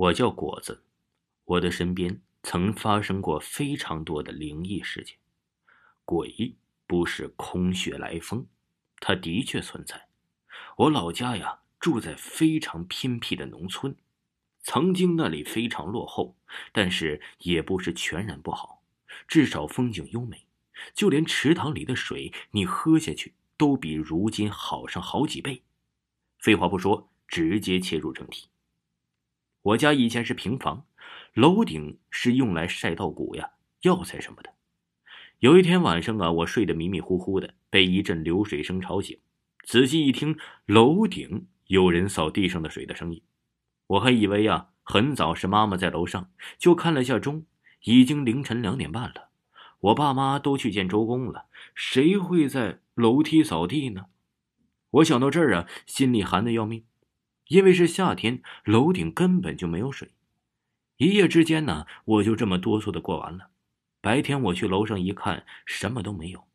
我叫果子，我的身边曾发生过非常多的灵异事件。鬼不是空穴来风，它的确存在。我老家呀，住在非常偏僻的农村，曾经那里非常落后，但是也不是全然不好，至少风景优美，就连池塘里的水，你喝下去都比如今好上好几倍。废话不说，直接切入正题。我家以前是平房，楼顶是用来晒稻谷呀、药材什么的。有一天晚上啊，我睡得迷迷糊糊的，被一阵流水声吵醒。仔细一听，楼顶有人扫地上的水的声音。我还以为呀，很早是妈妈在楼上，就看了下钟，已经凌晨两点半了。我爸妈都去见周公了，谁会在楼梯扫地呢？我想到这儿啊，心里寒得要命。因为是夏天，楼顶根本就没有水。一夜之间呢，我就这么哆嗦的过完了。白天我去楼上一看，什么都没有，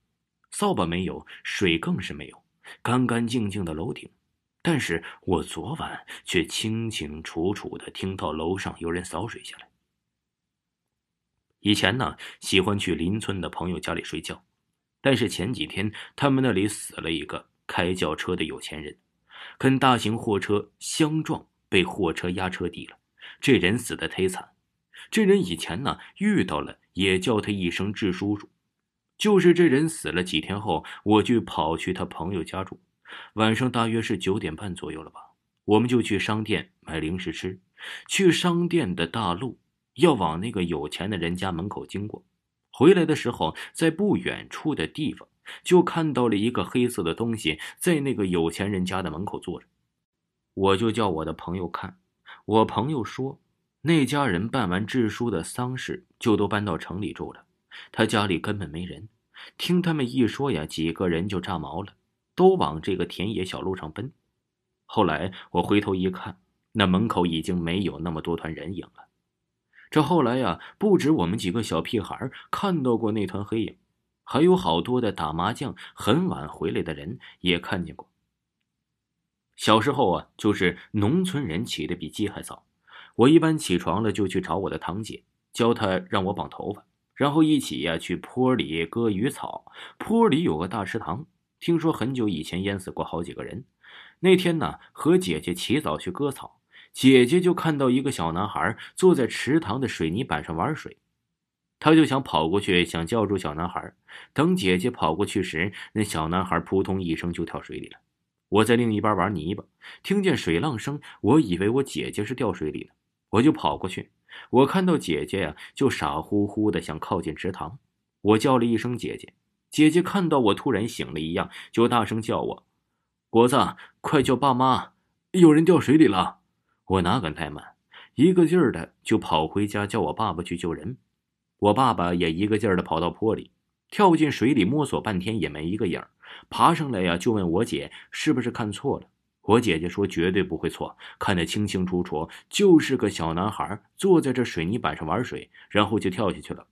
扫把没有，水更是没有，干干净净的楼顶。但是我昨晚却清清楚楚的听到楼上有人扫水下来。以前呢，喜欢去邻村的朋友家里睡觉，但是前几天他们那里死了一个开轿车的有钱人。跟大型货车相撞，被货车压车底了。这人死的忒惨。这人以前呢遇到了，也叫他一声智叔叔。就是这人死了几天后，我就跑去他朋友家住。晚上大约是九点半左右了吧，我们就去商店买零食吃。去商店的大路要往那个有钱的人家门口经过。回来的时候，在不远处的地方。就看到了一个黑色的东西在那个有钱人家的门口坐着，我就叫我的朋友看，我朋友说，那家人办完智叔的丧事就都搬到城里住了，他家里根本没人。听他们一说呀，几个人就炸毛了，都往这个田野小路上奔。后来我回头一看，那门口已经没有那么多团人影了。这后来呀，不止我们几个小屁孩看到过那团黑影。还有好多的打麻将很晚回来的人也看见过。小时候啊，就是农村人起的比鸡还早。我一般起床了就去找我的堂姐，教她让我绑头发，然后一起呀去坡里割鱼草。坡里有个大池塘，听说很久以前淹死过好几个人。那天呢，和姐姐起早去割草，姐姐就看到一个小男孩坐在池塘的水泥板上玩水。他就想跑过去，想叫住小男孩。等姐姐跑过去时，那小男孩扑通一声就跳水里了。我在另一边玩泥巴，听见水浪声，我以为我姐姐是掉水里了，我就跑过去。我看到姐姐呀，就傻乎乎的想靠近池塘。我叫了一声姐姐，姐姐看到我突然醒了一样，就大声叫我：“果子，快叫爸妈，有人掉水里了！”我哪敢怠慢，一个劲儿的就跑回家叫我爸爸去救人。我爸爸也一个劲儿的跑到坡里，跳进水里摸索半天也没一个影儿，爬上来呀就问我姐是不是看错了。我姐姐说绝对不会错，看得清清楚楚，就是个小男孩坐在这水泥板上玩水，然后就跳下去了。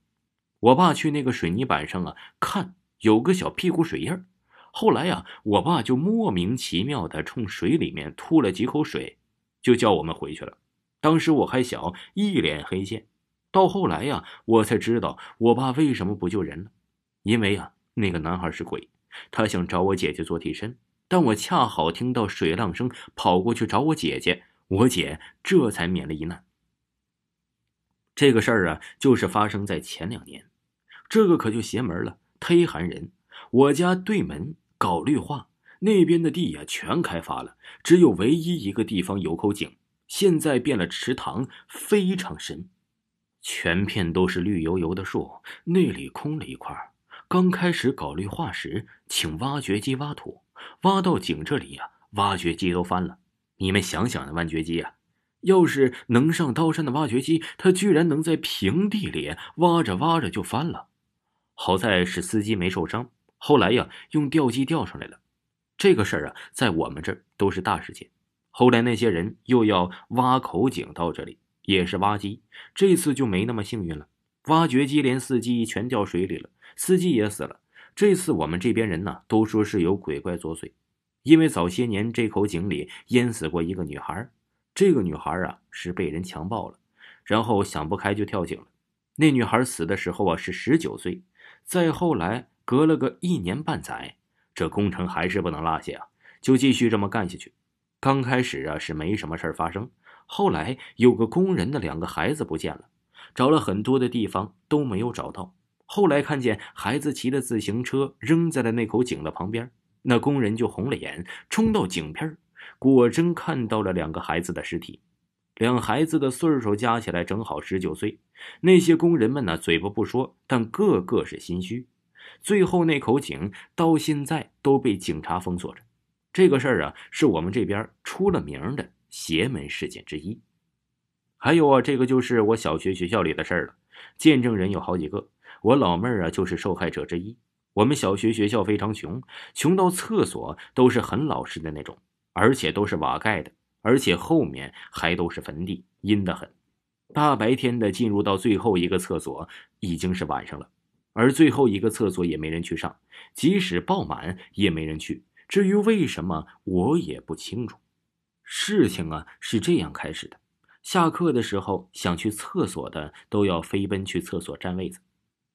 我爸去那个水泥板上啊看，有个小屁股水印儿。后来呀，我爸就莫名其妙的冲水里面吐了几口水，就叫我们回去了。当时我还小，一脸黑线。到后来呀，我才知道我爸为什么不救人了，因为呀，那个男孩是鬼，他想找我姐姐做替身，但我恰好听到水浪声，跑过去找我姐姐，我姐这才免了一难。这个事儿啊，就是发生在前两年，这个可就邪门了，忒寒人。我家对门搞绿化，那边的地呀全开发了，只有唯一一个地方有口井，现在变了池塘，非常深。全片都是绿油油的树，那里空了一块。刚开始搞绿化时，请挖掘机挖土，挖到井这里呀，挖掘机都翻了。你们想想那挖掘机啊，要是能上刀山的挖掘机，他居然能在平地里挖着挖着就翻了。好在是司机没受伤，后来呀用吊机吊上来了。这个事儿啊，在我们这儿都是大事件。后来那些人又要挖口井到这里，也是挖机，这次就没那么幸运了。挖掘机连司机全掉水里了，司机也死了。这次我们这边人呢，都说是有鬼怪作祟，因为早些年这口井里淹死过一个女孩。这个女孩啊是被人强暴了，然后想不开就跳井了。那女孩死的时候啊是十九岁。再后来隔了个一年半载，这工程还是不能落下啊，就继续这么干下去。刚开始啊是没什么事发生，后来有个工人的两个孩子不见了，找了很多的地方都没有找到。后来看见孩子骑的自行车扔在了那口井的旁边，那工人就红了眼，冲到井边果真看到了两个孩子的尸体，两孩子的岁数加起来正好十九岁。那些工人们呢，嘴巴不说，但个个是心虚。最后那口井到现在都被警察封锁着。这个事儿啊，是我们这边出了名的邪门事件之一。还有啊，这个就是我小学学校里的事儿了，见证人有好几个。我老妹儿啊，就是受害者之一。我们小学学校非常穷，穷到厕所都是很老实的那种。而且都是瓦盖的，而且后面还都是坟地，阴得很。大白天的进入到最后一个厕所，已经是晚上了，而最后一个厕所也没人去上，即使爆满也没人去。至于为什么，我也不清楚。事情啊是这样开始的：下课的时候，想去厕所的都要飞奔去厕所占位子。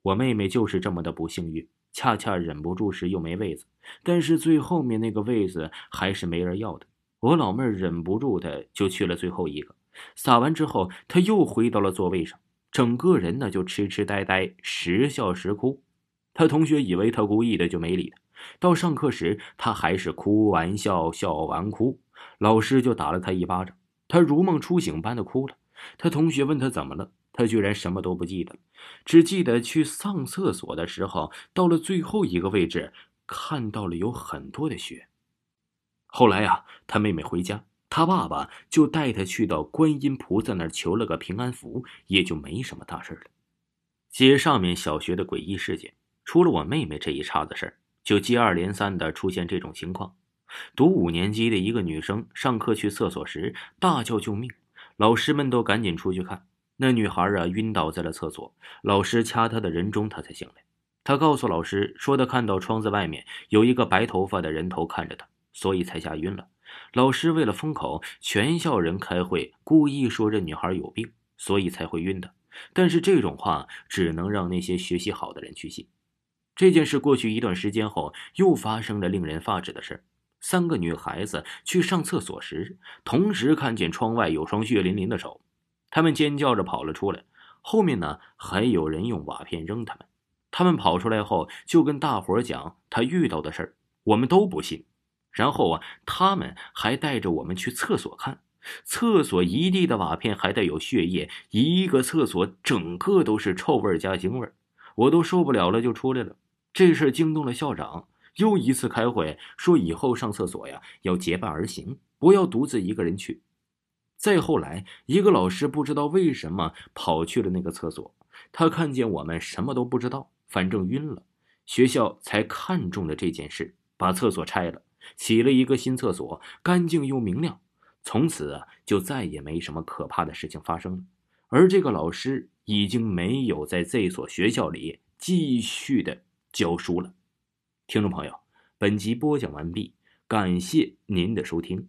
我妹妹就是这么的不幸运。恰恰忍不住时又没位子，但是最后面那个位子还是没人要的。我老妹儿忍不住的就去了最后一个，撒完之后，她又回到了座位上，整个人呢就痴痴呆呆，时笑时哭。她同学以为她故意的，就没理她。到上课时，她还是哭完笑，笑完哭，老师就打了他一巴掌，他如梦初醒般的哭了。他同学问他怎么了？他居然什么都不记得，只记得去上厕所的时候，到了最后一个位置，看到了有很多的血。后来呀，他妹妹回家，他爸爸就带他去到观音菩萨那儿求了个平安符，也就没什么大事了。接上面小学的诡异事件，除了我妹妹这一茬子事儿，就接二连三的出现这种情况：读五年级的一个女生上课去厕所时大叫救命，老师们都赶紧出去看。那女孩啊，晕倒在了厕所。老师掐她的人中，她才醒来。她告诉老师说，她看到窗子外面有一个白头发的人头看着她，所以才吓晕了。老师为了封口，全校人开会，故意说这女孩有病，所以才会晕的。但是这种话只能让那些学习好的人去信。这件事过去一段时间后，又发生了令人发指的事儿三个女孩子去上厕所时，同时看见窗外有双血淋淋的手。他们尖叫着跑了出来，后面呢还有人用瓦片扔他们。他们跑出来后就跟大伙讲他遇到的事儿，我们都不信。然后啊，他们还带着我们去厕所看，厕所一地的瓦片还带有血液，一个厕所整个都是臭味加腥味我都受不了了，就出来了。这事惊动了校长，又一次开会说以后上厕所呀要结伴而行，不要独自一个人去。再后来，一个老师不知道为什么跑去了那个厕所，他看见我们什么都不知道，反正晕了，学校才看中了这件事，把厕所拆了，起了一个新厕所，干净又明亮。从此啊，就再也没什么可怕的事情发生了。而这个老师已经没有在这所学校里继续的教书了。听众朋友，本集播讲完毕，感谢您的收听。